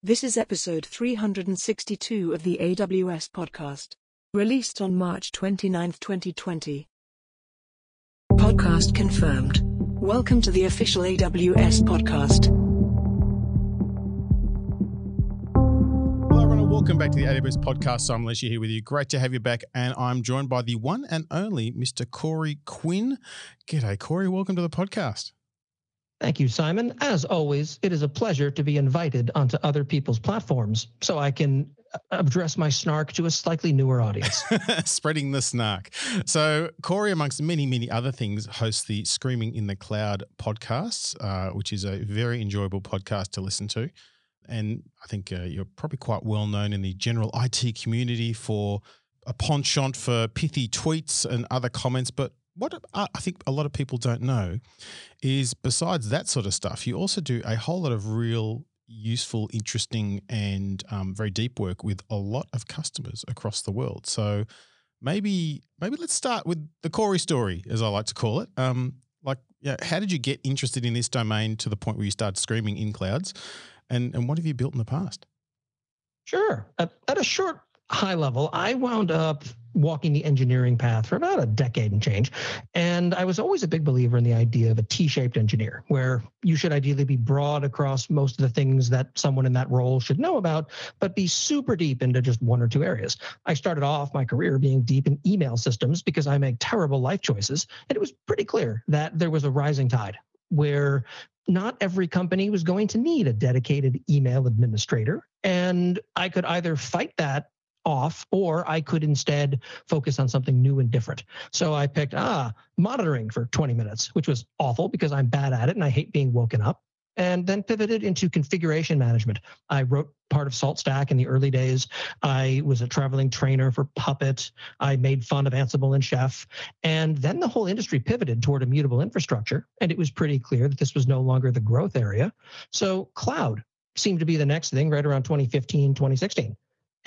This is episode 362 of the AWS podcast, released on March 29, 2020. Podcast confirmed. Welcome to the official AWS podcast. Hello, everyone, welcome back to the AWS podcast. I'm Elisha here with you. Great to have you back. And I'm joined by the one and only Mr. Corey Quinn. G'day, Corey. Welcome to the podcast. Thank you, Simon. As always, it is a pleasure to be invited onto other people's platforms so I can uh, address my snark to a slightly newer audience. Spreading the snark. So, Corey, amongst many, many other things, hosts the Screaming in the Cloud podcast, uh, which is a very enjoyable podcast to listen to. And I think uh, you're probably quite well known in the general IT community for a penchant for pithy tweets and other comments, but what I think a lot of people don't know is besides that sort of stuff, you also do a whole lot of real useful, interesting, and um, very deep work with a lot of customers across the world. So maybe maybe let's start with the Corey story, as I like to call it. Um, like, yeah, how did you get interested in this domain to the point where you started screaming in clouds, and and what have you built in the past? Sure, at, at a short high level, I wound up walking the engineering path for about a decade and change. And I was always a big believer in the idea of a T shaped engineer, where you should ideally be broad across most of the things that someone in that role should know about, but be super deep into just one or two areas. I started off my career being deep in email systems because I make terrible life choices. And it was pretty clear that there was a rising tide where not every company was going to need a dedicated email administrator. And I could either fight that off, or I could instead focus on something new and different. So I picked, ah, monitoring for 20 minutes, which was awful because I'm bad at it and I hate being woken up. And then pivoted into configuration management. I wrote part of SaltStack in the early days. I was a traveling trainer for Puppet. I made fun of Ansible and Chef. And then the whole industry pivoted toward immutable infrastructure. And it was pretty clear that this was no longer the growth area. So cloud seemed to be the next thing right around 2015, 2016.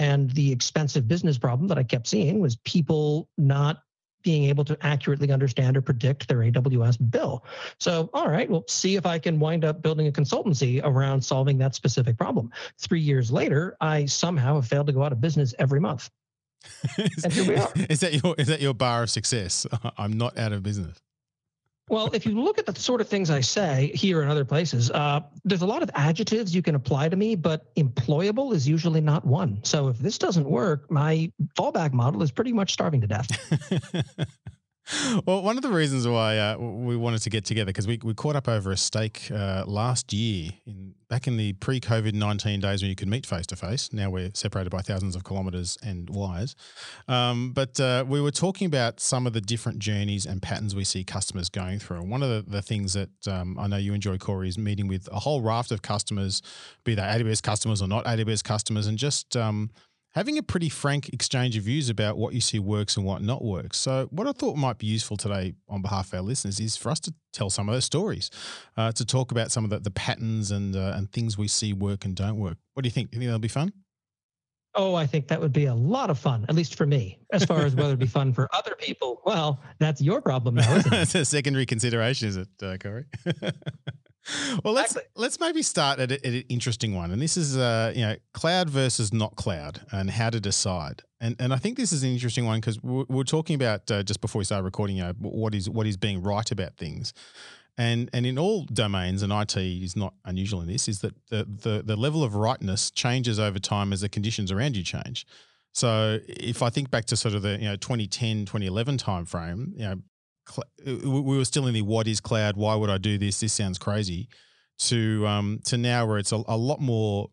And the expensive business problem that I kept seeing was people not being able to accurately understand or predict their AWS bill. So, all right, well, see if I can wind up building a consultancy around solving that specific problem. Three years later, I somehow have failed to go out of business every month. and here we are. Is that your is that your bar of success? I'm not out of business. Well, if you look at the sort of things I say here and other places, uh, there's a lot of adjectives you can apply to me, but employable is usually not one. So if this doesn't work, my fallback model is pretty much starving to death. well, one of the reasons why uh, we wanted to get together because we, we caught up over a steak uh, last year in back in the pre-COVID nineteen days when you could meet face to face. Now we're separated by thousands of kilometres and wires, um, but uh, we were talking about some of the different journeys and patterns we see customers going through. And one of the, the things that um, I know you enjoy, Corey, is meeting with a whole raft of customers, be they AWS customers or not AWS customers, and just um, having a pretty frank exchange of views about what you see works and what not works. So, what I thought might be useful today on behalf of our listeners is for us to tell some of those stories, uh, to talk about some of the, the patterns and uh, and things we see work and don't work. What do you think? Do you think that'll be fun? Oh, I think that would be a lot of fun, at least for me. As far as whether it'd be fun for other people, well, that's your problem now. Isn't it? it's a secondary consideration, is it, uh, Corey? well, let's let's maybe start at, a, at, an interesting one, and this is uh, you know cloud versus not cloud, and how to decide. And and I think this is an interesting one because we we're, talking about uh, just before we started recording, you know, what is what is being right about things, and and in all domains, and IT is not unusual in this, is that the the, the level of rightness changes over time as the conditions around you change. So if I think back to sort of the you know 2010 2011 timeframe, you know we were still in the what is cloud? Why would I do this? This sounds crazy. To um, to now where it's a, a lot more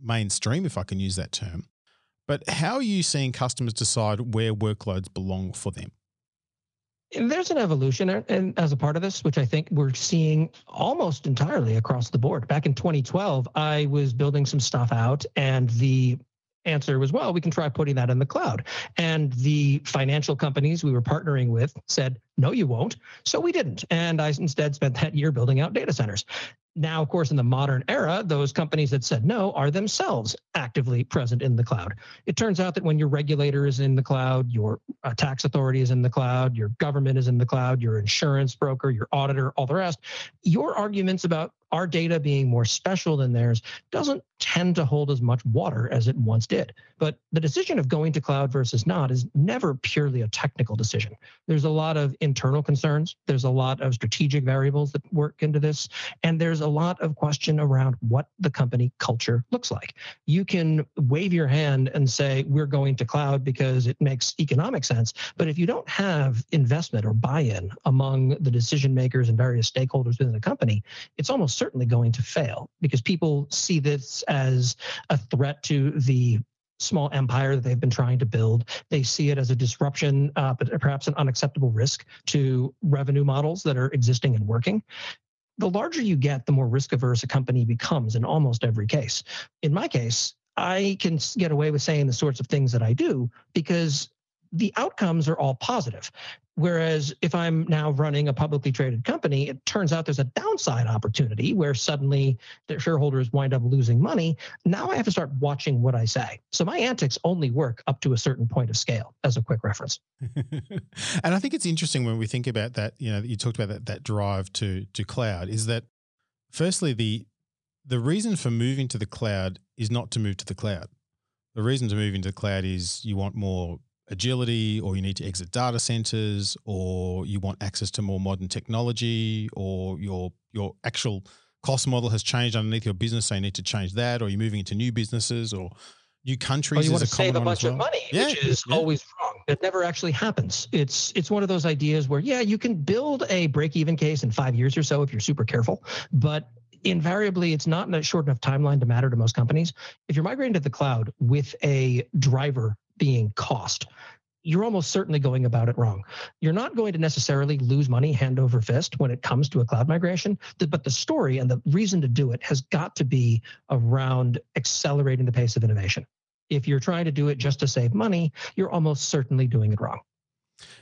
mainstream, if I can use that term. But how are you seeing customers decide where workloads belong for them? There's an evolution and as a part of this, which I think we're seeing almost entirely across the board. Back in 2012, I was building some stuff out, and the answer was, well, we can try putting that in the cloud. And the financial companies we were partnering with said, no, you won't. So we didn't. And I instead spent that year building out data centers. Now, of course, in the modern era, those companies that said no are themselves actively present in the cloud. It turns out that when your regulator is in the cloud, your uh, tax authority is in the cloud, your government is in the cloud, your insurance broker, your auditor, all the rest, your arguments about our data being more special than theirs doesn't tend to hold as much water as it once did. But the decision of going to cloud versus not is never purely a technical decision. There's a lot of internal concerns, there's a lot of strategic variables that work into this, and there's a lot of question around what the company culture looks like. You can wave your hand and say, we're going to cloud because it makes economic sense. But if you don't have investment or buy in among the decision makers and various stakeholders within the company, it's almost certainly going to fail because people see this as a threat to the small empire that they've been trying to build. They see it as a disruption, uh, but perhaps an unacceptable risk to revenue models that are existing and working. The larger you get, the more risk averse a company becomes in almost every case. In my case, I can get away with saying the sorts of things that I do because the outcomes are all positive. Whereas if I'm now running a publicly traded company, it turns out there's a downside opportunity where suddenly the shareholders wind up losing money. Now I have to start watching what I say. So my antics only work up to a certain point of scale, as a quick reference. and I think it's interesting when we think about that, you know, you talked about that that drive to to cloud, is that firstly the the reason for moving to the cloud is not to move to the cloud. The reason to move into the cloud is you want more agility or you need to exit data centers or you want access to more modern technology or your your actual cost model has changed underneath your business so you need to change that or you're moving into new businesses or new countries or you want to save a bunch well. of money yeah, which is yeah. always wrong it never actually happens it's it's one of those ideas where yeah you can build a break even case in 5 years or so if you're super careful but invariably it's not in a short enough timeline to matter to most companies if you're migrating to the cloud with a driver being cost, you're almost certainly going about it wrong. You're not going to necessarily lose money hand over fist when it comes to a cloud migration, but the story and the reason to do it has got to be around accelerating the pace of innovation. If you're trying to do it just to save money, you're almost certainly doing it wrong.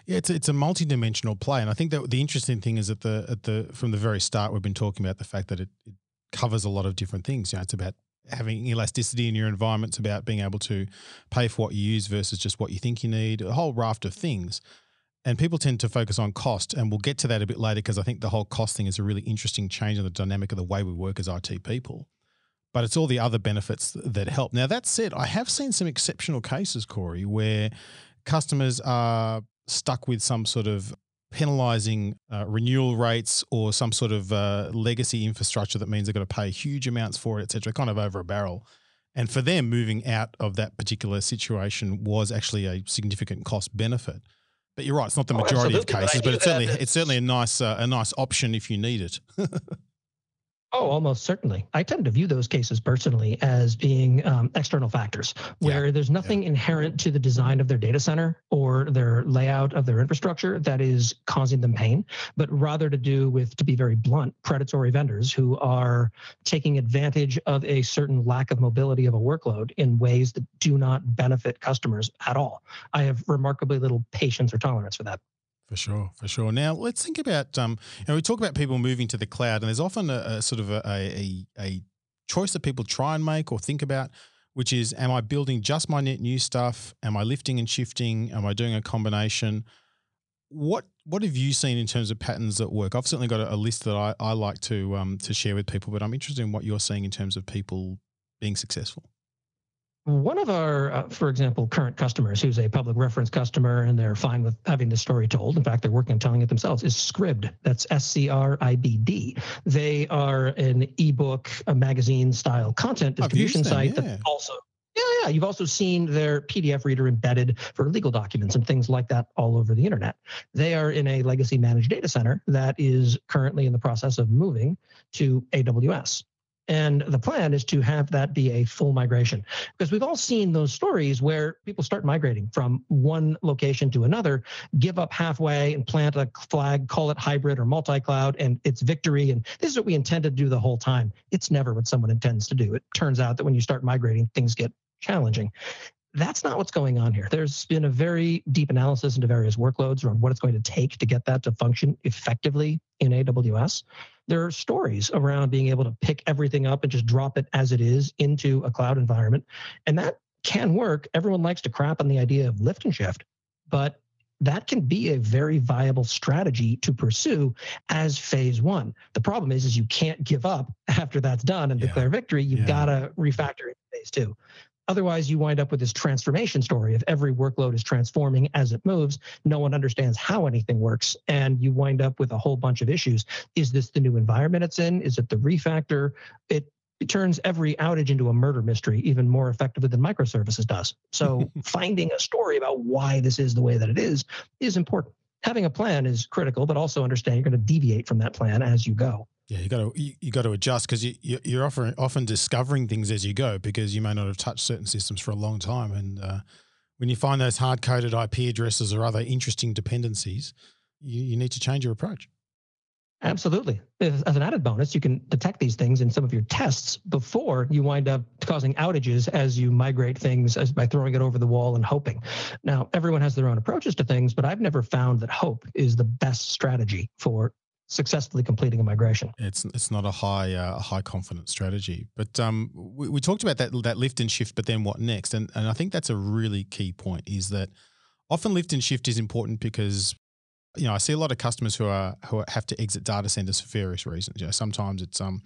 Yeah, it's it's a multi-dimensional play, and I think that the interesting thing is at the at the from the very start we've been talking about the fact that it, it covers a lot of different things. You know, it's about having elasticity in your environments about being able to pay for what you use versus just what you think you need, a whole raft of things. And people tend to focus on cost, and we'll get to that a bit later because I think the whole cost thing is a really interesting change in the dynamic of the way we work as IT people. But it's all the other benefits that help. Now, that said, I have seen some exceptional cases, Corey, where customers are stuck with some sort of penalizing uh, renewal rates or some sort of uh, legacy infrastructure that means they've got to pay huge amounts for it, et cetera, kind of over a barrel. And for them, moving out of that particular situation was actually a significant cost benefit. But you're right; it's not the oh, majority of cases, but it's certainly it's certainly a nice uh, a nice option if you need it. Oh, almost certainly. I tend to view those cases personally as being um, external factors where yeah. there's nothing yeah. inherent to the design of their data center or their layout of their infrastructure that is causing them pain, but rather to do with, to be very blunt, predatory vendors who are taking advantage of a certain lack of mobility of a workload in ways that do not benefit customers at all. I have remarkably little patience or tolerance for that. For sure, for sure. Now let's think about um, you know, we talk about people moving to the cloud, and there's often a, a sort of a, a, a choice that people try and make or think about, which is, am I building just my net new stuff? Am I lifting and shifting? Am I doing a combination? What what have you seen in terms of patterns that work? I've certainly got a, a list that I, I like to um, to share with people, but I'm interested in what you're seeing in terms of people being successful. One of our, uh, for example, current customers, who's a public reference customer, and they're fine with having the story told. In fact, they're working on telling it themselves. Is Scribd? That's S C R I B D. They are an ebook, a magazine style content distribution site yeah. that also. Yeah, yeah. You've also seen their PDF reader embedded for legal documents and things like that all over the internet. They are in a legacy managed data center that is currently in the process of moving to AWS. And the plan is to have that be a full migration because we've all seen those stories where people start migrating from one location to another, give up halfway and plant a flag, call it hybrid or multi cloud, and it's victory. And this is what we intended to do the whole time. It's never what someone intends to do. It turns out that when you start migrating, things get challenging. That's not what's going on here. There's been a very deep analysis into various workloads around what it's going to take to get that to function effectively in AWS. There are stories around being able to pick everything up and just drop it as it is into a cloud environment. And that can work. Everyone likes to crap on the idea of lift and shift, but that can be a very viable strategy to pursue as phase one. The problem is, is you can't give up after that's done and yeah. declare victory. You've yeah. got to refactor in phase two. Otherwise, you wind up with this transformation story. If every workload is transforming as it moves, no one understands how anything works. And you wind up with a whole bunch of issues. Is this the new environment it's in? Is it the refactor? It it turns every outage into a murder mystery even more effectively than microservices does. So finding a story about why this is the way that it is is important. Having a plan is critical, but also understand you're going to deviate from that plan as you go. Yeah, you got to you, you got to adjust because you, you're often often discovering things as you go because you may not have touched certain systems for a long time, and uh, when you find those hard coded IP addresses or other interesting dependencies, you, you need to change your approach. Absolutely. As an added bonus, you can detect these things in some of your tests before you wind up causing outages as you migrate things as by throwing it over the wall and hoping. Now, everyone has their own approaches to things, but I've never found that hope is the best strategy for successfully completing a migration. It's it's not a high uh, high confidence strategy, but um, we, we talked about that that lift and shift, but then what next? And and I think that's a really key point. Is that often lift and shift is important because you know, I see a lot of customers who are who have to exit data centers for various reasons. You know, sometimes it's um,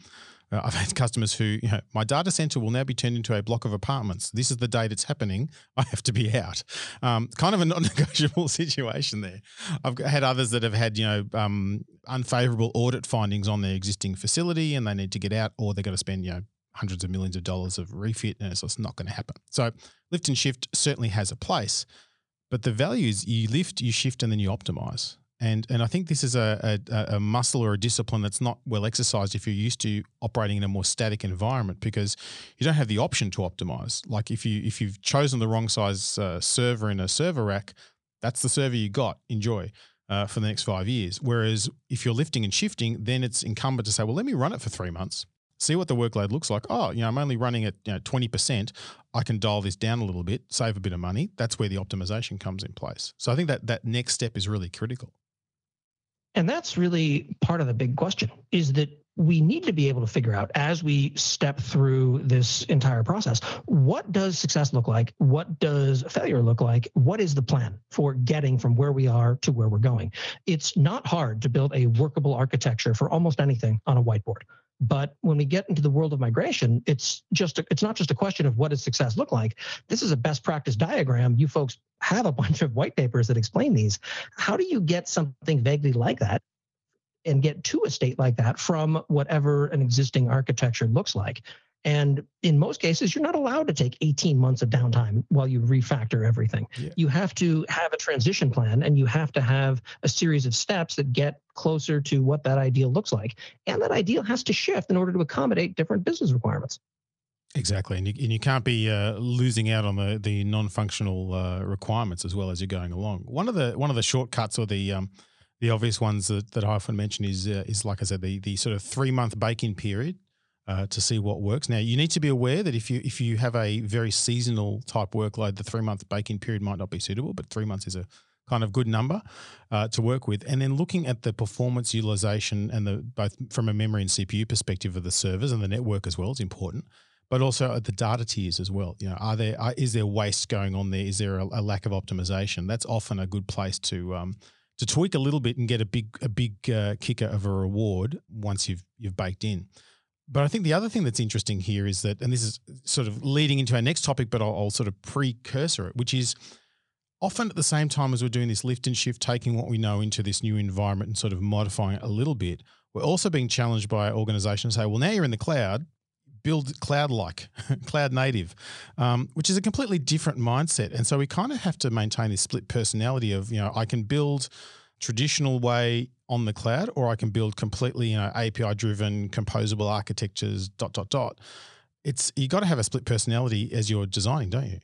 uh, I've had customers who, you know, my data center will now be turned into a block of apartments. This is the date it's happening. I have to be out. Um, kind of a non-negotiable situation there. I've had others that have had, you know, um, unfavorable audit findings on their existing facility, and they need to get out, or they're going to spend, you know, hundreds of millions of dollars of refit, and it's just not going to happen. So lift and shift certainly has a place. But the value is you lift, you shift, and then you optimize. And and I think this is a, a, a, muscle or a discipline that's not well exercised if you're used to operating in a more static environment because you don't have the option to optimize. Like if you if you've chosen the wrong size uh, server in a server rack, that's the server you got. Enjoy. Uh, for the next five years. Whereas if you're lifting and shifting, then it's incumbent to say, well, let me run it for three months see what the workload looks like. Oh, you know, I'm only running at you know, 20%. I can dial this down a little bit, save a bit of money. That's where the optimization comes in place. So I think that that next step is really critical. And that's really part of the big question is that we need to be able to figure out as we step through this entire process what does success look like? What does failure look like? What is the plan for getting from where we are to where we're going? It's not hard to build a workable architecture for almost anything on a whiteboard but when we get into the world of migration, it's just a, it's not just a question of what does success look like. This is a best practice diagram. You folks have a bunch of white papers that explain these. How do you get something vaguely like that and get to a state like that from whatever an existing architecture looks like? And in most cases, you're not allowed to take 18 months of downtime while you refactor everything. Yeah. You have to have a transition plan and you have to have a series of steps that get closer to what that ideal looks like. And that ideal has to shift in order to accommodate different business requirements. Exactly, and you, and you can't be uh, losing out on the the non-functional uh, requirements as well as you're going along. One of the one of the shortcuts or the um, the obvious ones that, that I often mention is uh, is like I said the the sort of three month bake-in period uh, to see what works. Now, you need to be aware that if you if you have a very seasonal type workload, the three month bake-in period might not be suitable, but three months is a kind of good number uh, to work with. And then looking at the performance utilization and the both from a memory and CPU perspective of the servers and the network as well is important. But also at the data tiers as well. You know, are there are, is there waste going on there? Is there a, a, lack of optimization? That's often a good place to um, to tweak a little bit and get a big a big uh, kicker of a reward once you've you've baked in. But I think the other thing that's interesting here is that, and this is sort of leading into our next topic, but I'll, I'll, sort of precursor it, which is often at the same time as we're doing this lift and shift, taking what we know into this new environment and sort of modifying it a little bit, we're also being challenged by organizations say, well, now you're in the cloud, build cloud like, cloud native, um, which is a completely different mindset. And so we kind of have to maintain this split personality of, you know, I can build traditional way on the cloud, or I can build completely, you know, API driven, composable architectures, dot, dot, dot. It's you got to have a split personality as you're designing, don't you?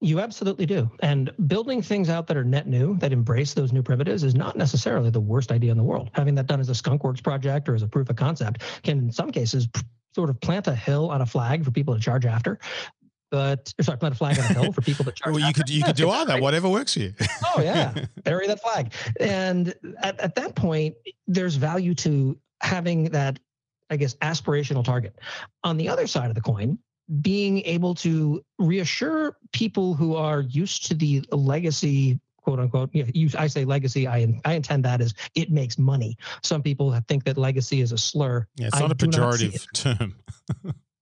You absolutely do. And building things out that are net new, that embrace those new primitives, is not necessarily the worst idea in the world. Having that done as a skunkworks project or as a proof of concept can, in some cases, sort of plant a hill on a flag for people to charge after but sorry, plant a flag on a hill for people to charge. well, you could you could do either, whatever works for you. oh yeah, bury that flag. And at, at that point, there's value to having that, I guess, aspirational target. On the other side of the coin, being able to reassure people who are used to the legacy quote unquote. You, I say legacy. I I intend that as it makes money. Some people think that legacy is a slur. Yeah, it's not a pejorative not term.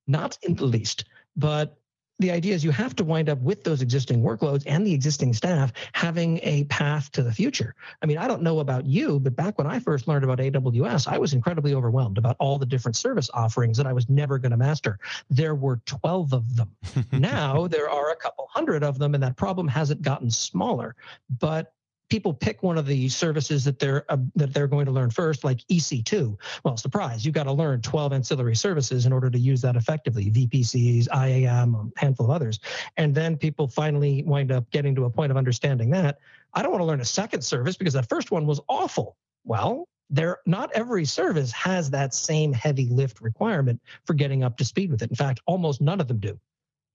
not in the least. But the idea is you have to wind up with those existing workloads and the existing staff having a path to the future. I mean, I don't know about you, but back when I first learned about AWS, I was incredibly overwhelmed about all the different service offerings that I was never going to master. There were 12 of them. now there are a couple hundred of them, and that problem hasn't gotten smaller. But people pick one of the services that they're uh, that they're going to learn first, like EC2. Well, surprise, you've got to learn 12 ancillary services in order to use that effectively. VPCs, IAM, a handful of others, and then people finally wind up getting to a point of understanding that I don't want to learn a second service because that first one was awful. Well, there not every service has that same heavy lift requirement for getting up to speed with it. In fact, almost none of them do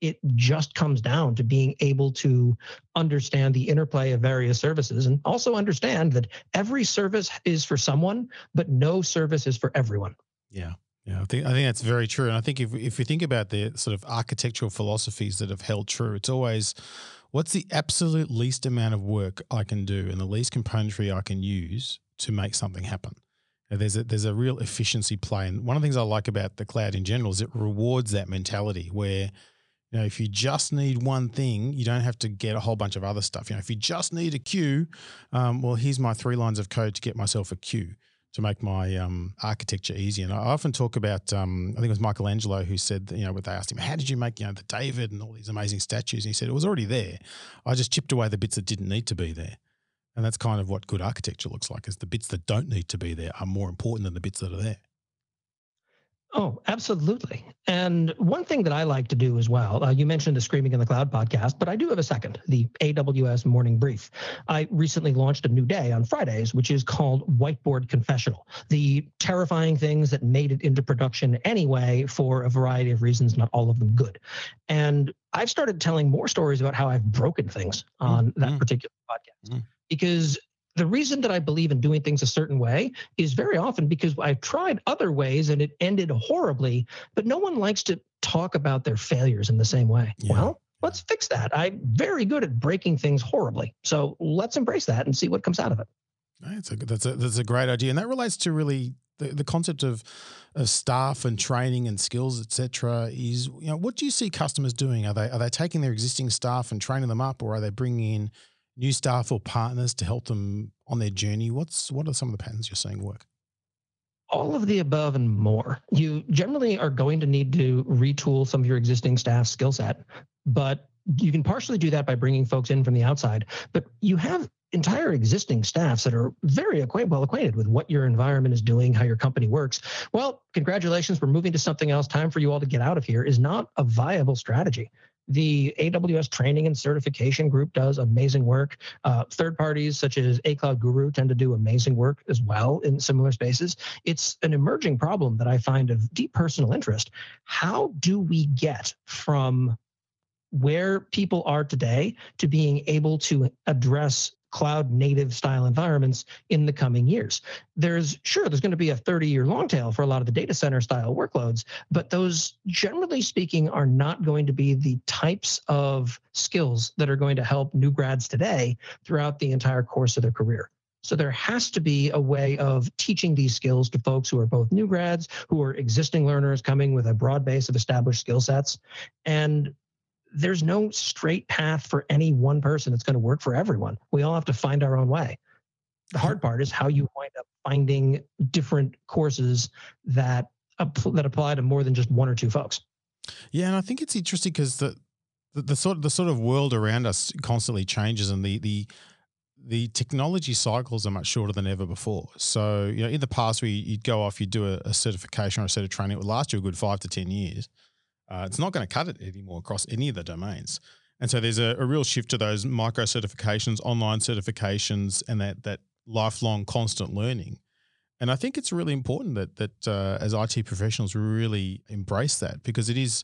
it just comes down to being able to understand the interplay of various services and also understand that every service is for someone, but no service is for everyone. Yeah. Yeah, I think I think that's very true, and I think if if we think about the sort of architectural philosophies that have held true, it's always what's the absolute least amount of work I can do and the least componentry I can use to make something happen. There's a there's a real efficiency play, and one of the things I like about the cloud in general is it rewards that mentality where you know, if you just need one thing, you don't have to get a whole bunch of other stuff. You know, if you just need a queue, um, well, here's my three lines of code to get myself a queue to make my um, architecture easy. And I often talk about, um, I think it was Michelangelo who said, that, you know, they asked him, how did you make, you know, the David and all these amazing statues? And he said, it was already there. I just chipped away the bits that didn't need to be there. And that's kind of what good architecture looks like is the bits that don't need to be there are more important than the bits that are there. Oh, absolutely. And one thing that I like to do as well, uh, you mentioned the Screaming in the Cloud podcast, but I do have a second, the AWS Morning Brief. I recently launched a new day on Fridays, which is called Whiteboard Confessional, the terrifying things that made it into production anyway for a variety of reasons, not all of them good. And I've started telling more stories about how I've broken things on mm-hmm. that particular podcast. Mm-hmm. Because the reason that I believe in doing things a certain way is very often because I've tried other ways and it ended horribly, but no one likes to talk about their failures in the same way. Yeah. Well, let's fix that. I'm very good at breaking things horribly. So let's embrace that and see what comes out of it. That's a, that's a, that's a great idea. And that relates to really the, the concept of, of staff and training and skills, etc. Is, you know, what do you see customers doing? Are they, are they taking their existing staff and training them up or are they bringing in new staff or partners to help them on their journey? What's what are some of the patterns you're seeing work? All of the above and more. You generally are going to need to retool some of your existing staff skill set, but you can partially do that by bringing folks in from the outside. But you have entire existing staffs that are very well acquainted with what your environment is doing, how your company works. Well, congratulations, we're moving to something else. Time for you all to get out of here is not a viable strategy. The AWS training and certification group does amazing work. Uh, third parties such as A Cloud Guru tend to do amazing work as well in similar spaces. It's an emerging problem that I find of deep personal interest. How do we get from where people are today to being able to address cloud native style environments in the coming years. There's sure there's going to be a 30 year long tail for a lot of the data center style workloads, but those generally speaking are not going to be the types of skills that are going to help new grads today throughout the entire course of their career. So there has to be a way of teaching these skills to folks who are both new grads, who are existing learners coming with a broad base of established skill sets. And there's no straight path for any one person that's going to work for everyone. We all have to find our own way. The hard part is how you wind up finding different courses that that apply to more than just one or two folks. Yeah, and I think it's interesting because the, the, the sort of the sort of world around us constantly changes, and the the the technology cycles are much shorter than ever before. So, you know, in the past, where you'd go off, you'd do a, a certification or a set of training, it would last you a good five to ten years. Uh, it's not going to cut it anymore across any of the domains. And so there's a, a real shift to those micro certifications, online certifications, and that that lifelong constant learning. And I think it's really important that that uh, as IT professionals really embrace that because it is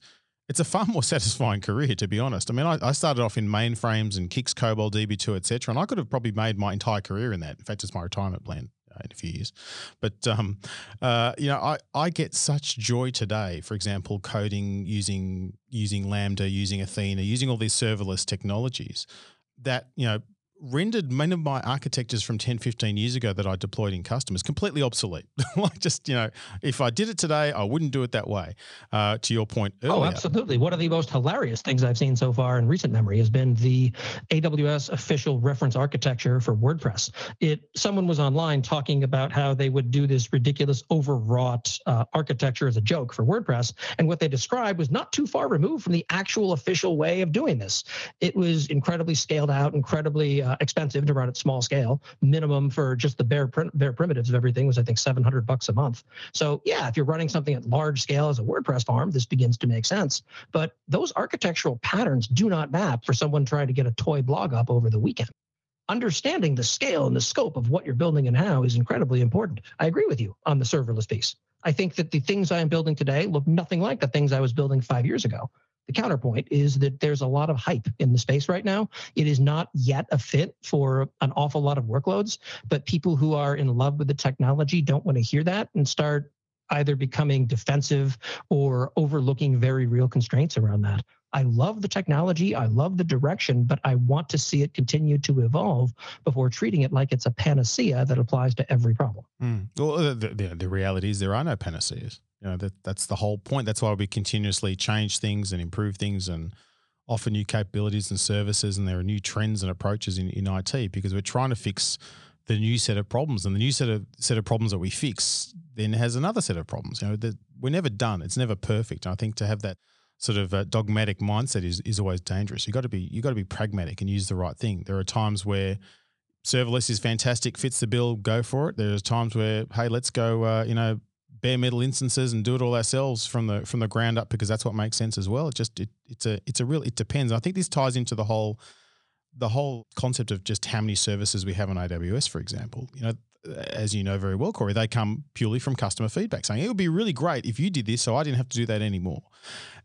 it's a far more satisfying career to be honest. I mean, I, I started off in mainframes and CICS, COBOL, DB2, etc., and I could have probably made my entire career in that. In fact, it's my retirement plan in a few years. But um, uh, you know, I, I get such joy today. For example, coding using using Lambda, using Athena, using all these serverless technologies. That you know, rendered many of my architectures from 10, 15 years ago that I deployed in customers completely obsolete. like just, you know, if I did it today, I wouldn't do it that way. Uh, to your point oh, earlier. Oh, absolutely. One of the most hilarious things I've seen so far in recent memory has been the AWS official reference architecture for WordPress. It someone was online talking about how they would do this ridiculous overwrought uh, architecture as a joke for WordPress, and what they described was not too far removed from the actual official way of doing this. It was incredibly scaled out, incredibly uh, expensive to run at small scale. Minimum for just the bare bare primitives of everything was I think 700 bucks a month. So yeah, if you're running something at large scale as a WordPress farm, this begins to make sense. But those architectural patterns do not map for someone trying to get a toy blog up over the weekend understanding the scale and the scope of what you're building and how is incredibly important. I agree with you on the serverless piece. I think that the things I am building today look nothing like the things I was building five years ago. The counterpoint is that there's a lot of hype in the space right now. It is not yet a fit for an awful lot of workloads, but people who are in love with the technology don't want to hear that and start either becoming defensive or overlooking very real constraints around that. I love the technology, I love the direction, but I want to see it continue to evolve before treating it like it's a panacea that applies to every problem. Mm. Well, the, the, the reality is there are no panaceas. You know, that that's the whole point. That's why we continuously change things and improve things and offer new capabilities and services. And there are new trends and approaches in, in IT because we're trying to fix the new set of problems. And the new set of set of problems that we fix then has another set of problems. You know, that we're never done. It's never perfect. And I think to have that sort of uh, dogmatic mindset is is always dangerous. You got to be you got to be pragmatic and use the right thing. There are times where serverless is fantastic, fits the bill, go for it. There's times where hey, let's go, uh, you know, bare metal instances and do it all ourselves from the from the ground up because that's what makes sense as well. It just it, it's a it's a real it depends. I think this ties into the whole the whole concept of just how many services we have on AWS, for example. You know, as you know very well, Corey, they come purely from customer feedback saying it would be really great if you did this, so I didn't have to do that anymore.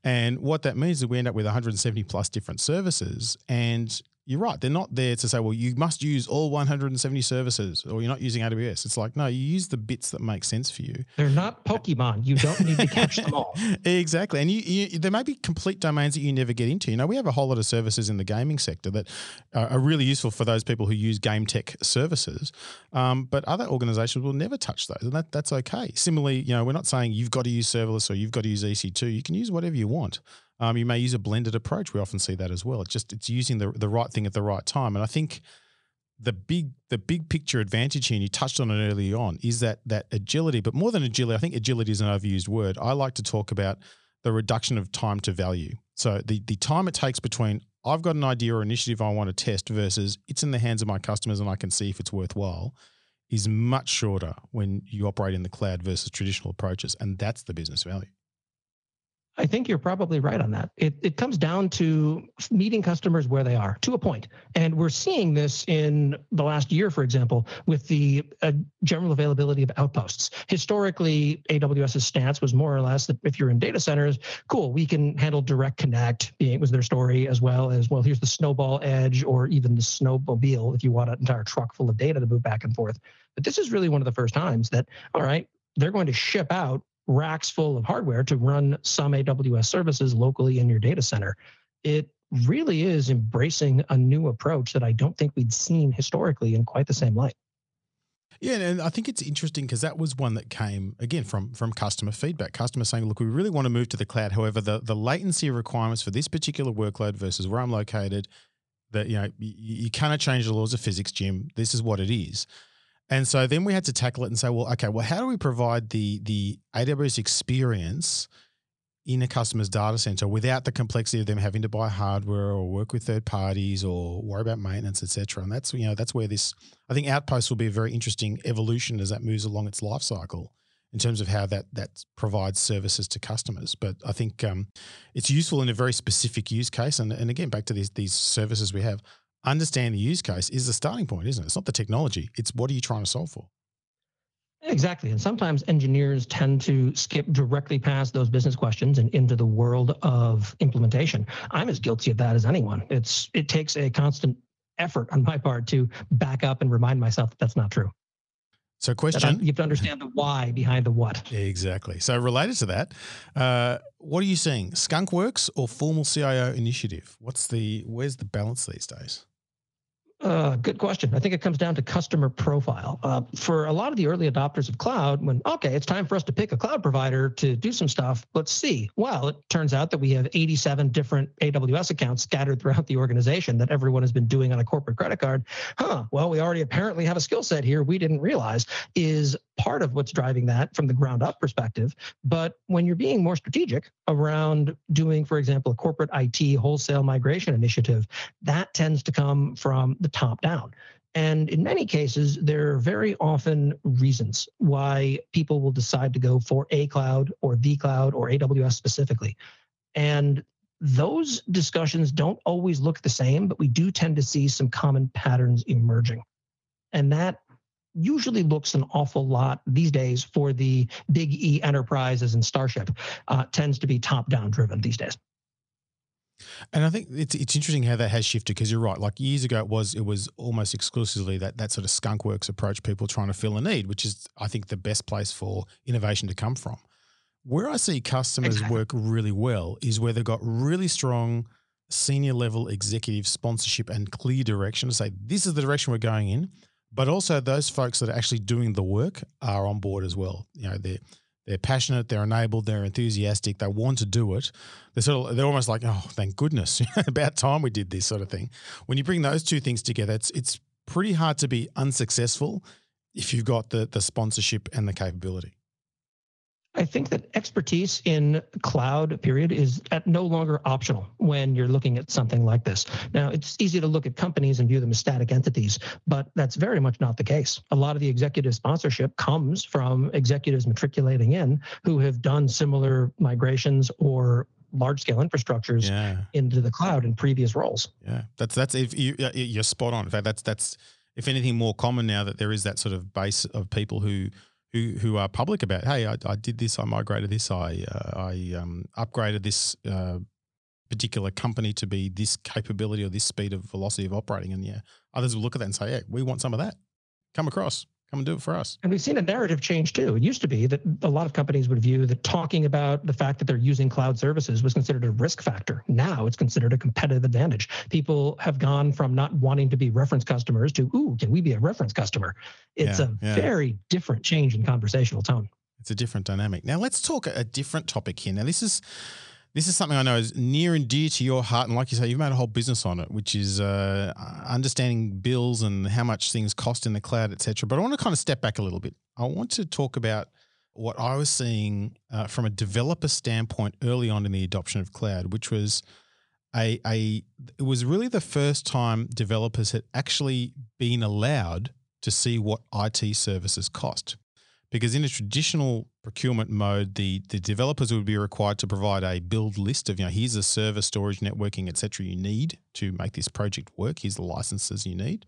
And what that means is we end up with 170 plus different services, and you're right. They're not there to say, well, you must use all 170 services or you're not using AWS. It's like, no, you use the bits that make sense for you. They're not Pokemon. You don't need to catch them all. exactly. And you, you, there may be complete domains that you never get into. You know, we have a whole lot of services in the gaming sector that are really useful for those people who use game tech services. Um, but other organizations will never touch those. And that, that's okay. Similarly, you know, we're not saying you've got to use serverless or you've got to use EC2. You can use whatever you want. Um, you may use a blended approach. We often see that as well. It's just it's using the the right thing at the right time. And I think the big the big picture advantage here, and you touched on it early on, is that that agility. But more than agility, I think agility is an overused word. I like to talk about the reduction of time to value. So the the time it takes between I've got an idea or initiative I want to test versus it's in the hands of my customers and I can see if it's worthwhile is much shorter when you operate in the cloud versus traditional approaches. And that's the business value. I think you're probably right on that. It, it comes down to meeting customers where they are to a point. And we're seeing this in the last year, for example, with the uh, general availability of outposts. Historically, AWS's stance was more or less that if you're in data centers, cool, we can handle direct connect, being was their story, as well as, well, here's the snowball edge or even the snowmobile if you want an entire truck full of data to move back and forth. But this is really one of the first times that, all right, they're going to ship out racks full of hardware to run some AWS services locally in your data center. It really is embracing a new approach that I don't think we'd seen historically in quite the same light. Yeah, and I think it's interesting because that was one that came again from from customer feedback. Customers saying, "Look, we really want to move to the cloud. However, the the latency requirements for this particular workload versus where I'm located, that you know, you, you cannot change the laws of physics, Jim. This is what it is." And so then we had to tackle it and say, well, okay, well, how do we provide the the AWS experience in a customer's data center without the complexity of them having to buy hardware or work with third parties or worry about maintenance, etc. And that's you know that's where this I think Outpost will be a very interesting evolution as that moves along its life cycle in terms of how that that provides services to customers. But I think um, it's useful in a very specific use case. And and again, back to these these services we have understand the use case is the starting point, isn't it? It's not the technology. It's what are you trying to solve for? Exactly. And sometimes engineers tend to skip directly past those business questions and into the world of implementation. I'm as guilty of that as anyone. It's it takes a constant effort on my part to back up and remind myself that that's not true. So, question: You have to understand the why behind the what. Exactly. So, related to that, uh, what are you seeing? Skunk Works or formal CIO initiative? What's the where's the balance these days? Uh, good question. I think it comes down to customer profile. Uh, for a lot of the early adopters of cloud, when, okay, it's time for us to pick a cloud provider to do some stuff, let's see. Well, it turns out that we have 87 different AWS accounts scattered throughout the organization that everyone has been doing on a corporate credit card. Huh, well, we already apparently have a skill set here we didn't realize is part of what's driving that from the ground up perspective. But when you're being more strategic around doing, for example, a corporate IT wholesale migration initiative, that tends to come from the top down. And in many cases, there are very often reasons why people will decide to go for a cloud or the cloud or AWS specifically. And those discussions don't always look the same, but we do tend to see some common patterns emerging. And that usually looks an awful lot these days for the big E enterprises and Starship, uh, tends to be top down driven these days. And I think it's it's interesting how that has shifted because you're right. Like years ago, it was it was almost exclusively that that sort of skunk works approach, people trying to fill a need, which is I think the best place for innovation to come from. Where I see customers exactly. work really well is where they've got really strong senior level executive sponsorship and clear direction to say this is the direction we're going in, but also those folks that are actually doing the work are on board as well. You know, they're they're passionate, they're enabled, they're enthusiastic, they want to do it. They're sort of they're almost like, oh, thank goodness, about time we did this sort of thing. When you bring those two things together, it's it's pretty hard to be unsuccessful if you've got the the sponsorship and the capability. I think that expertise in cloud period is at no longer optional when you're looking at something like this. Now, it's easy to look at companies and view them as static entities, but that's very much not the case. A lot of the executive sponsorship comes from executives matriculating in who have done similar migrations or large scale infrastructures yeah. into the cloud in previous roles. Yeah, that's that's if you uh, you're spot on. In fact, that's that's if anything more common now that there is that sort of base of people who who who are public about, hey, I, I did this, I migrated this, I uh, I um, upgraded this uh, particular company to be this capability or this speed of velocity of operating, and yeah, others will look at that and say, yeah, we want some of that. Come across. Come and do it for us. And we've seen a narrative change too. It used to be that a lot of companies would view that talking about the fact that they're using cloud services was considered a risk factor. Now it's considered a competitive advantage. People have gone from not wanting to be reference customers to, ooh, can we be a reference customer? It's yeah, a yeah. very different change in conversational tone. It's a different dynamic. Now let's talk a different topic here. Now this is this is something I know is near and dear to your heart, and like you say, you've made a whole business on it, which is uh, understanding bills and how much things cost in the cloud, etc. But I want to kind of step back a little bit. I want to talk about what I was seeing uh, from a developer standpoint early on in the adoption of cloud, which was a a it was really the first time developers had actually been allowed to see what IT services cost because in a traditional procurement mode, the the developers would be required to provide a build list of you know here's the server, storage, networking, etc. you need to make this project work. Here's the licenses you need.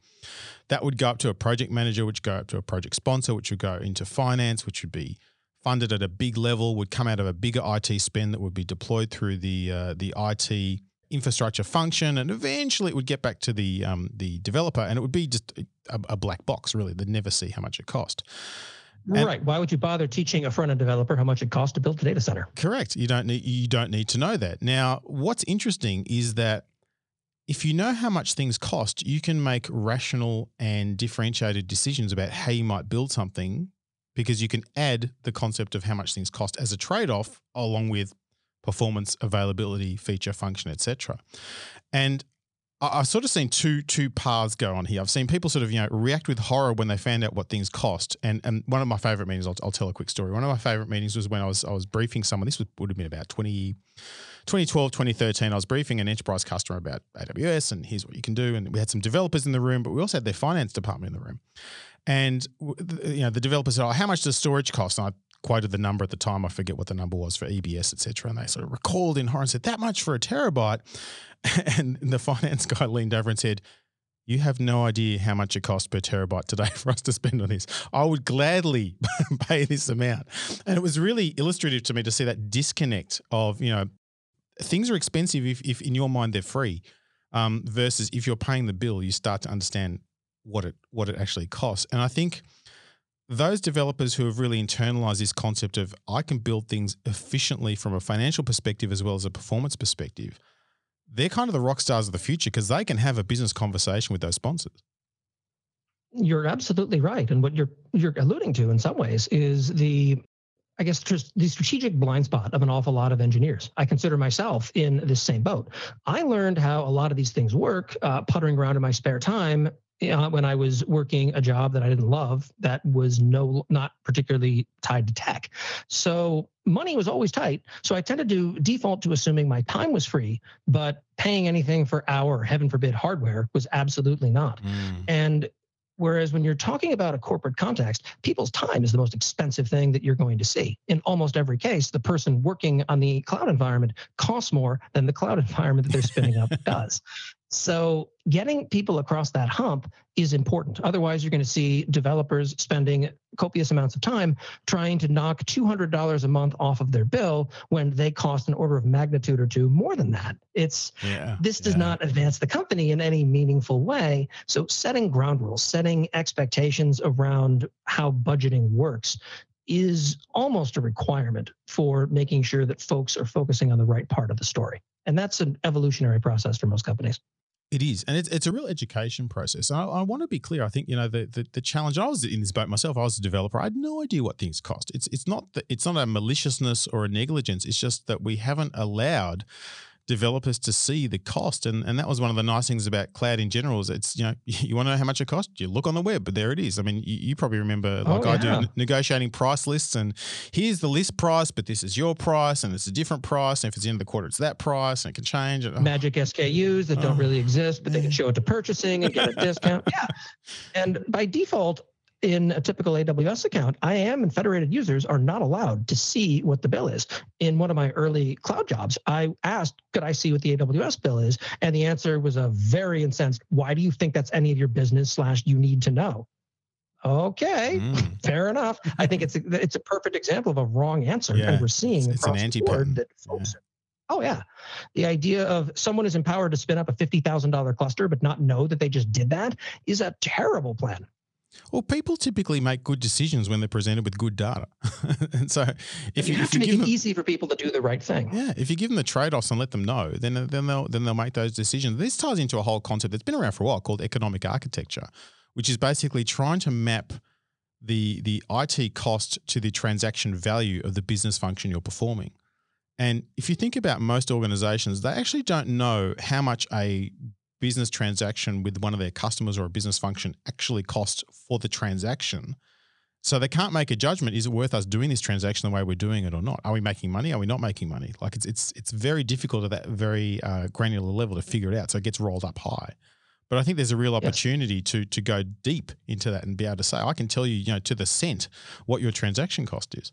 That would go up to a project manager, which go up to a project sponsor, which would go into finance, which would be funded at a big level, would come out of a bigger IT spend that would be deployed through the uh, the IT infrastructure function, and eventually it would get back to the um, the developer, and it would be just a, a black box. Really, they'd never see how much it cost. And right. Why would you bother teaching a front end developer how much it costs to build a data center? Correct. You don't need you don't need to know that. Now, what's interesting is that if you know how much things cost, you can make rational and differentiated decisions about how you might build something because you can add the concept of how much things cost as a trade-off along with performance, availability, feature, function, etc. And I've sort of seen two two paths go on here. I've seen people sort of you know react with horror when they found out what things cost. And and one of my favorite meetings, I'll, I'll tell a quick story. One of my favorite meetings was when I was I was briefing someone. This would have been about 20, 2012, 2013. I was briefing an enterprise customer about AWS and here's what you can do. And we had some developers in the room, but we also had their finance department in the room. And you know the developers said, "Oh, how much does storage cost?" And I quoted the number at the time. I forget what the number was for EBS, etc. And they sort of recalled in horror and said, "That much for a terabyte." And the finance guy leaned over and said, you have no idea how much it costs per terabyte today for us to spend on this. I would gladly pay this amount. And it was really illustrative to me to see that disconnect of, you know, things are expensive if, if in your mind they're free, um, versus if you're paying the bill, you start to understand what it what it actually costs. And I think those developers who have really internalized this concept of I can build things efficiently from a financial perspective as well as a performance perspective – they're kind of the rock stars of the future because they can have a business conversation with those sponsors. You're absolutely right, and what you're you're alluding to in some ways is the I guess the strategic blind spot of an awful lot of engineers. I consider myself in this same boat. I learned how a lot of these things work, uh, puttering around in my spare time uh, when I was working a job that I didn't love, that was no not particularly tied to tech. So money was always tight. So I tended to default to assuming my time was free, but paying anything for our heaven forbid hardware was absolutely not. Mm. And Whereas when you're talking about a corporate context, people's time is the most expensive thing that you're going to see. In almost every case, the person working on the cloud environment costs more than the cloud environment that they're spinning up does. So getting people across that hump is important. Otherwise, you're going to see developers spending copious amounts of time trying to knock $200 a month off of their bill when they cost an order of magnitude or two more than that. It's yeah, this does yeah. not advance the company in any meaningful way. So setting ground rules, setting expectations around how budgeting works is almost a requirement for making sure that folks are focusing on the right part of the story. And that's an evolutionary process for most companies. It is, and it's, it's a real education process. I, I want to be clear. I think you know the, the, the challenge. I was in this boat myself. I was a developer. I had no idea what things cost. It's it's not that it's not a maliciousness or a negligence. It's just that we haven't allowed developers to see the cost. And, and that was one of the nice things about cloud in general is it's, you know, you want to know how much it costs, you look on the web, but there it is. I mean, you, you probably remember oh, like oh, yeah. I do negotiating price lists and here's the list price, but this is your price and it's a different price. And if it's the end of the quarter, it's that price and it can change. Oh. Magic SKUs that oh. don't really exist, but they can show it to purchasing and get a discount. Yeah. And by default, in a typical AWS account, IAM and federated users are not allowed to see what the bill is. In one of my early cloud jobs, I asked, could I see what the AWS bill is? And the answer was a very incensed, why do you think that's any of your business slash you need to know? Okay, mm. fair enough. I think it's a, it's a perfect example of a wrong answer. Yeah. And we're seeing it's, it's the board that folks yeah. Oh yeah, the idea of someone is empowered to spin up a fifty thousand dollar cluster but not know that they just did that is a terrible plan. Well, people typically make good decisions when they're presented with good data, and so if you, you have if to you make it them, easy for people to do the right thing. Yeah, if you give them the trade-offs and let them know, then then they'll then they'll make those decisions. This ties into a whole concept that's been around for a while called economic architecture, which is basically trying to map the the IT cost to the transaction value of the business function you're performing. And if you think about most organizations, they actually don't know how much a business transaction with one of their customers or a business function actually cost for the transaction. So they can't make a judgment. Is it worth us doing this transaction the way we're doing it or not? Are we making money? Are we not making money? Like it's it's it's very difficult at that very uh, granular level to figure it out. So it gets rolled up high. But I think there's a real opportunity yes. to to go deep into that and be able to say, I can tell you, you know, to the cent what your transaction cost is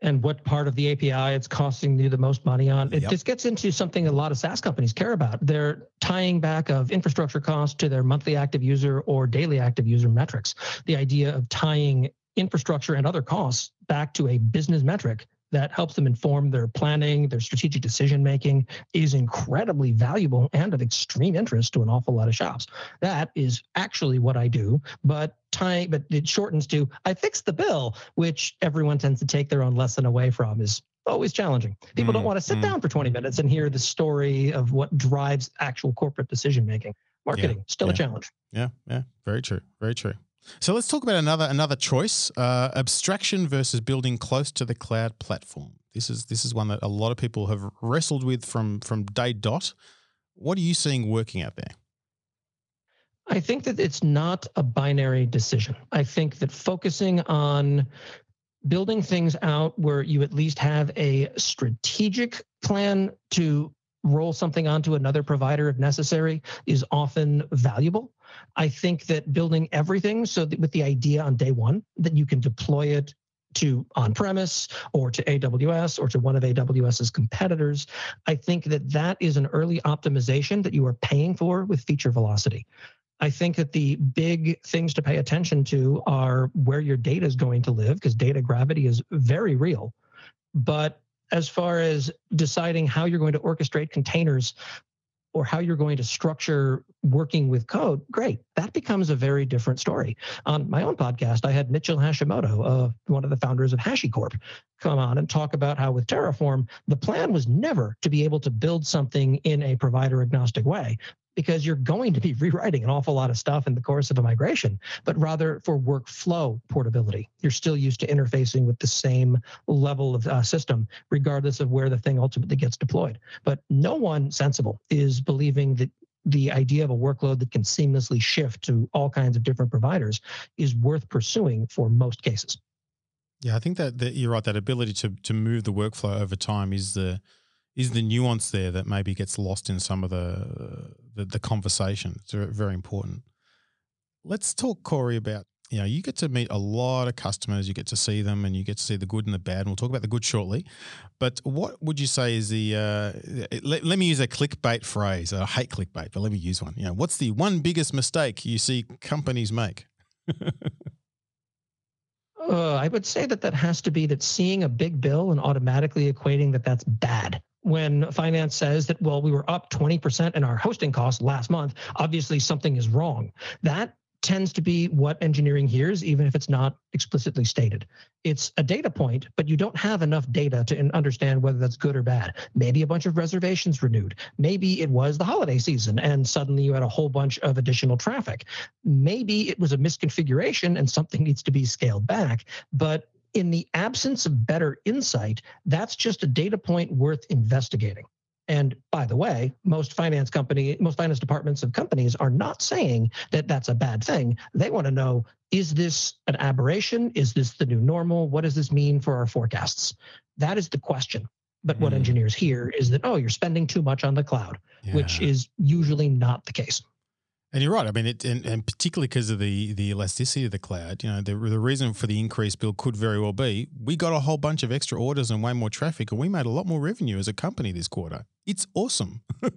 and what part of the API it's costing you the most money on. It, yep. This gets into something a lot of SaaS companies care about. They're tying back of infrastructure costs to their monthly active user or daily active user metrics. The idea of tying infrastructure and other costs back to a business metric that helps them inform their planning, their strategic decision making is incredibly valuable and of extreme interest to an awful lot of shops. That is actually what I do, but time but it shortens to I fix the bill, which everyone tends to take their own lesson away from is always challenging. People mm, don't want to sit mm. down for 20 minutes and hear the story of what drives actual corporate decision making. Marketing, yeah, still yeah. a challenge. Yeah, yeah, very true. Very true. So let's talk about another another choice: uh, abstraction versus building close to the cloud platform. This is this is one that a lot of people have wrestled with from from day dot. What are you seeing working out there? I think that it's not a binary decision. I think that focusing on building things out where you at least have a strategic plan to roll something onto another provider if necessary is often valuable. I think that building everything so with the idea on day one that you can deploy it to on premise or to AWS or to one of AWS's competitors, I think that that is an early optimization that you are paying for with feature velocity. I think that the big things to pay attention to are where your data is going to live because data gravity is very real. But as far as deciding how you're going to orchestrate containers, or how you're going to structure working with code, great. That becomes a very different story. On my own podcast, I had Mitchell Hashimoto, uh, one of the founders of HashiCorp, come on and talk about how with Terraform, the plan was never to be able to build something in a provider agnostic way, because you're going to be rewriting an awful lot of stuff in the course of a migration, but rather for workflow portability. You're still used to interfacing with the same level of uh, system, regardless of where the thing ultimately gets deployed. But no one sensible is believing that the idea of a workload that can seamlessly shift to all kinds of different providers is worth pursuing for most cases. Yeah, I think that, that you're right. That ability to to move the workflow over time is the is the nuance there that maybe gets lost in some of the the, the conversation. It's very important. Let's talk, Corey, about you know you get to meet a lot of customers, you get to see them, and you get to see the good and the bad. And we'll talk about the good shortly. But what would you say is the uh, let, let me use a clickbait phrase. I hate clickbait, but let me use one. You know, what's the one biggest mistake you see companies make? Uh, I would say that that has to be that seeing a big bill and automatically equating that that's bad when finance says that, well, we were up 20% in our hosting costs last month, obviously something is wrong. That tends to be what engineering hears, even if it's not explicitly stated. It's a data point, but you don't have enough data to understand whether that's good or bad. Maybe a bunch of reservations renewed. Maybe it was the holiday season and suddenly you had a whole bunch of additional traffic. Maybe it was a misconfiguration and something needs to be scaled back. But in the absence of better insight, that's just a data point worth investigating. And by the way, most finance company, most finance departments of companies are not saying that that's a bad thing. They want to know is this an aberration? Is this the new normal? What does this mean for our forecasts? That is the question. But mm. what hmm. engineers hear is that, oh, you're spending too much on the cloud, yeah. which is usually not the case. And you're right. I mean, it, and, and particularly because of the the elasticity of the cloud, you know, the, the reason for the increased bill could very well be we got a whole bunch of extra orders and way more traffic, and we made a lot more revenue as a company this quarter. It's awesome. you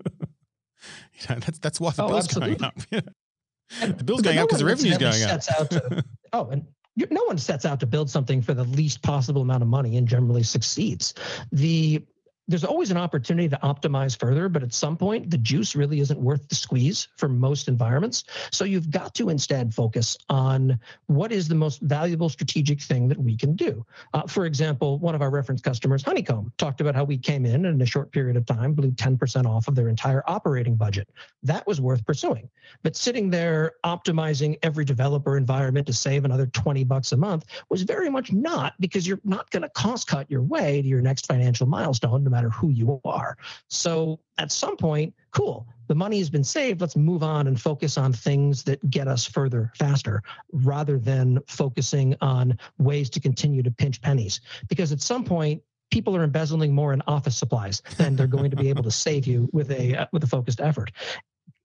know, that's that's why the oh, bill's absolutely. going up. the bill's going no up because the revenue's going up. To, oh, and no one sets out to build something for the least possible amount of money and generally succeeds. The there's always an opportunity to optimize further, but at some point, the juice really isn't worth the squeeze for most environments. So you've got to instead focus on what is the most valuable strategic thing that we can do. Uh, for example, one of our reference customers, Honeycomb, talked about how we came in and in a short period of time blew 10% off of their entire operating budget. That was worth pursuing. But sitting there optimizing every developer environment to save another 20 bucks a month was very much not because you're not going to cost cut your way to your next financial milestone matter who you are. So at some point, cool, the money has been saved. Let's move on and focus on things that get us further faster rather than focusing on ways to continue to pinch pennies. Because at some point, people are embezzling more in office supplies than they're going to be able to save you with a uh, with a focused effort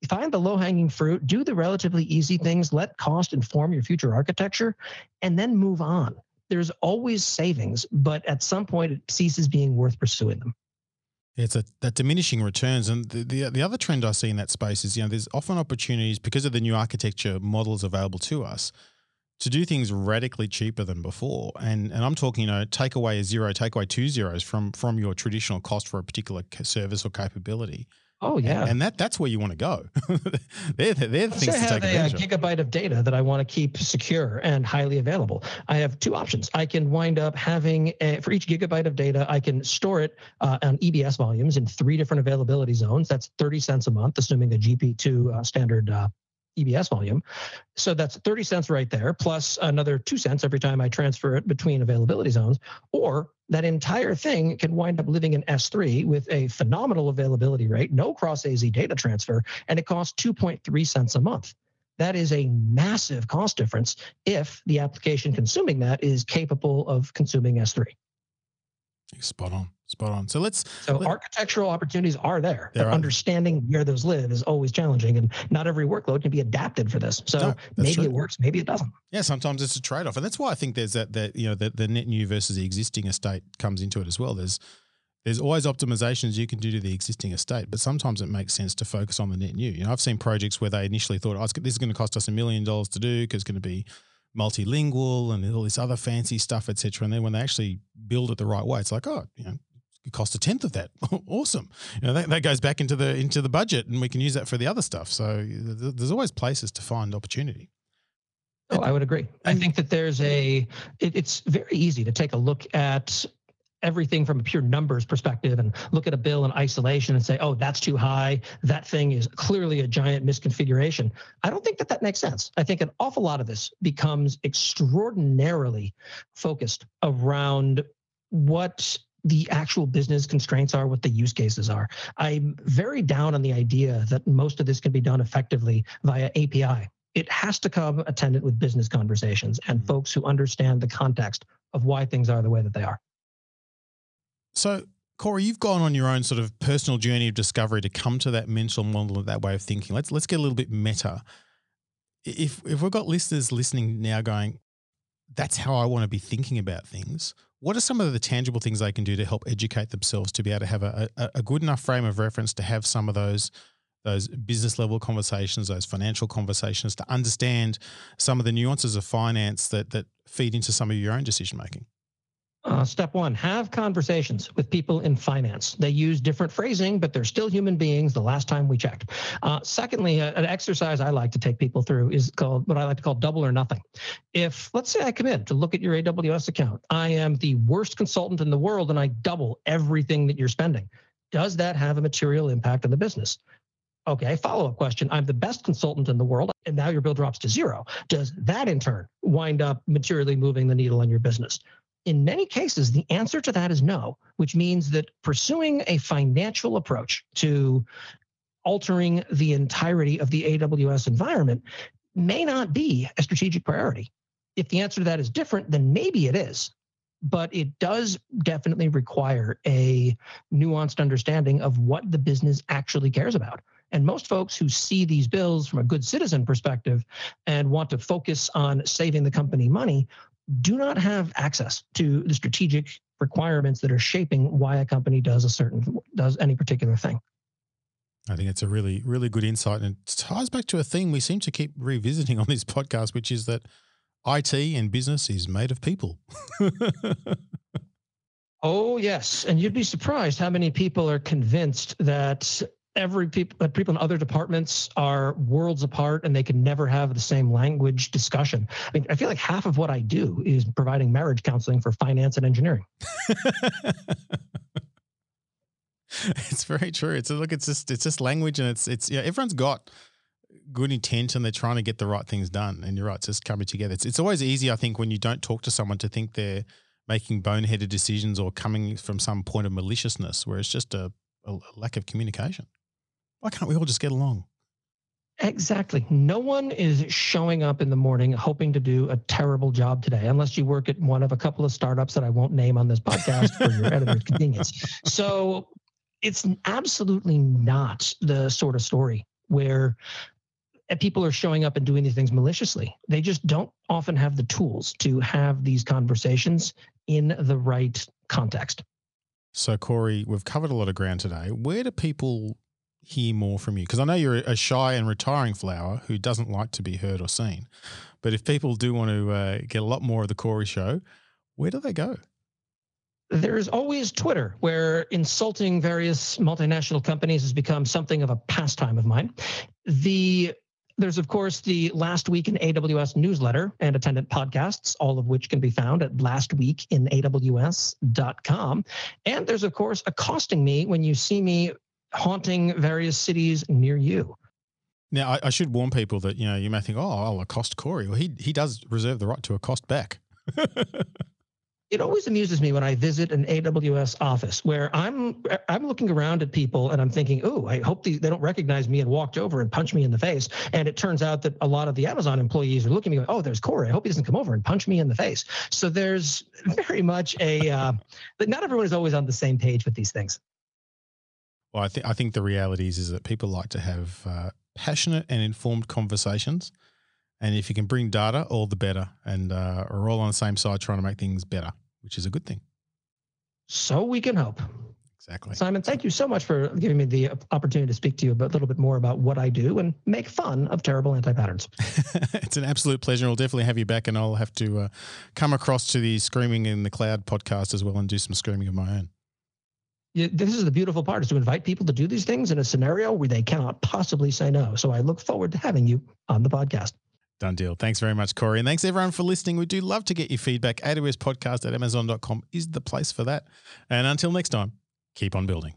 find the low hanging fruit, do the relatively easy things, let cost inform your future architecture, and then move on. There's always savings, but at some point it ceases being worth pursuing them. It's a that diminishing returns, and the, the, the other trend I see in that space is you know there's often opportunities because of the new architecture models available to us to do things radically cheaper than before. And and I'm talking you know take away a zero, take away two zeros from from your traditional cost for a particular service or capability, Oh yeah, and, and that that's where you want to go. they're, they're things I to take advantage a, a gigabyte of data that I want to keep secure and highly available. I have two options. I can wind up having a, for each gigabyte of data, I can store it uh, on EBS volumes in three different availability zones. That's thirty cents a month, assuming a GP2 uh, standard uh, EBS volume. So that's 30 cents right there, plus another two cents every time I transfer it between availability zones. Or that entire thing can wind up living in S3 with a phenomenal availability rate, no cross AZ data transfer, and it costs 2.3 cents a month. That is a massive cost difference if the application consuming that is capable of consuming S3. Spot on. Spot on. So let's. So let, architectural opportunities are there, but understanding where those live is always challenging, and not every workload can be adapted for this. So no, maybe true. it works, maybe it doesn't. Yeah, sometimes it's a trade off, and that's why I think there's that that you know the, the net new versus the existing estate comes into it as well. There's there's always optimizations you can do to the existing estate, but sometimes it makes sense to focus on the net new. You know, I've seen projects where they initially thought, oh, this is going to cost us a million dollars to do because it's going to be multilingual and all this other fancy stuff, etc. And then when they actually build it the right way, it's like, oh, you know, cost a tenth of that. awesome. You know, that, that goes back into the into the budget, and we can use that for the other stuff. So there's always places to find opportunity. Oh, I would agree. I think that there's a. It, it's very easy to take a look at everything from a pure numbers perspective and look at a bill in isolation and say, oh, that's too high. That thing is clearly a giant misconfiguration. I don't think that that makes sense. I think an awful lot of this becomes extraordinarily focused around what the actual business constraints are, what the use cases are. I'm very down on the idea that most of this can be done effectively via API. It has to come attendant with business conversations and mm-hmm. folks who understand the context of why things are the way that they are. So, Corey, you've gone on your own sort of personal journey of discovery to come to that mental model, that way of thinking. Let's let's get a little bit meta. If if we've got listeners listening now going, that's how I want to be thinking about things. What are some of the tangible things they can do to help educate themselves to be able to have a, a, a good enough frame of reference to have some of those those business level conversations, those financial conversations, to understand some of the nuances of finance that that feed into some of your own decision making? Uh, step one, have conversations with people in finance. They use different phrasing, but they're still human beings the last time we checked. Uh, secondly, an exercise I like to take people through is called what I like to call double or nothing. If, let's say I come in to look at your AWS account, I am the worst consultant in the world and I double everything that you're spending. Does that have a material impact on the business? Okay, follow up question. I'm the best consultant in the world, and now your bill drops to zero. Does that in turn wind up materially moving the needle on your business? In many cases, the answer to that is no, which means that pursuing a financial approach to altering the entirety of the AWS environment may not be a strategic priority. If the answer to that is different, then maybe it is. But it does definitely require a nuanced understanding of what the business actually cares about. And most folks who see these bills from a good citizen perspective and want to focus on saving the company money do not have access to the strategic requirements that are shaping why a company does a certain does any particular thing. I think it's a really, really good insight. And it ties back to a theme we seem to keep revisiting on this podcast, which is that IT and business is made of people. oh, yes. And you'd be surprised how many people are convinced that every people people in other departments are worlds apart and they can never have the same language discussion. I mean, I feel like half of what I do is providing marriage counseling for finance and engineering. it's very true. It's look, it's just it's just language and it's it's yeah, everyone's got good intent and they're trying to get the right things done. And you're right, it's just coming together. It's it's always easy, I think, when you don't talk to someone to think they're making boneheaded decisions or coming from some point of maliciousness where it's just a, a lack of communication. Why can't we all just get along? Exactly. No one is showing up in the morning hoping to do a terrible job today, unless you work at one of a couple of startups that I won't name on this podcast for your editor's convenience. So it's absolutely not the sort of story where uh, people are showing up and doing these things maliciously. They just don't often have the tools to have these conversations in the right context. So, Corey, we've covered a lot of ground today. Where do people hear more from you? Because I know you're a shy and retiring flower who doesn't like to be heard or seen. But if people do want to uh, get a lot more of the Corey show, where do they go? There's always Twitter, where insulting various multinational companies has become something of a pastime of mine. The there's, of course, the Last Week in AWS newsletter and attendant podcasts, all of which can be found at lastweekinaws.com. And there's, of course, accosting me when you see me haunting various cities near you. Now, I, I, should warn people that you know you may think, "Oh, I'll accost Corey." Well, he he does reserve the right to accost back. it always amuses me when I visit an AWS office where I'm I'm looking around at people and I'm thinking, "Oh, I hope they, they don't recognize me and walked over and punch me in the face." And it turns out that a lot of the Amazon employees are looking at me, going, "Oh, there's Corey. I hope he doesn't come over and punch me in the face." So there's very much a uh, not everyone is always on the same page with these things. Well, I think I think the reality is is that people like to have uh, passionate and informed conversations, and if you can bring data, all the better. And uh, we're all on the same side trying to make things better, which is a good thing. So we can hope. Exactly. Simon, thank you so much for giving me the opportunity to speak to you a little bit more about what I do and make fun of terrible anti patterns. it's an absolute pleasure. We'll definitely have you back, and I'll have to uh, come across to the Screaming in the Cloud podcast as well and do some screaming of my own. This is the beautiful part is to invite people to do these things in a scenario where they cannot possibly say no. So I look forward to having you on the podcast. Done deal. Thanks very much, Corey. And thanks everyone for listening. We do love to get your feedback. AWS podcast at amazon.com is the place for that. And until next time, keep on building.